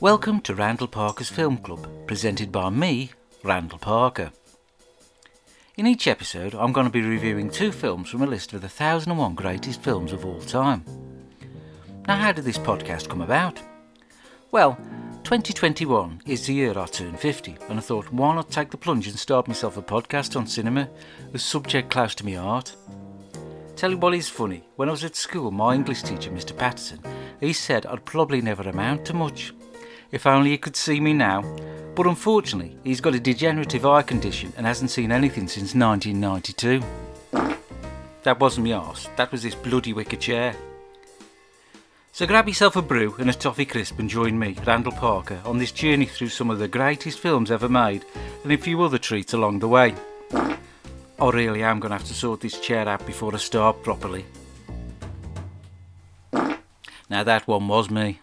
Welcome to Randall Parker's Film Club, presented by me, Randall Parker. In each episode, I'm going to be reviewing two films from a list of the 1001 greatest films of all time. Now, how did this podcast come about? Well, 2021 is the year I turned 50, and I thought, why not take the plunge and start myself a podcast on cinema, a subject close to my heart? Tell you what is funny, when I was at school, my English teacher, Mr. Patterson, he said I'd probably never amount to much. If only he could see me now. But unfortunately, he's got a degenerative eye condition and hasn't seen anything since 1992. That wasn't me arse, that was this bloody wicker chair. So grab yourself a brew and a toffee crisp and join me, Randall Parker, on this journey through some of the greatest films ever made and a few other treats along the way. I really I'm going to have to sort this chair out before I start properly. Now that one was me.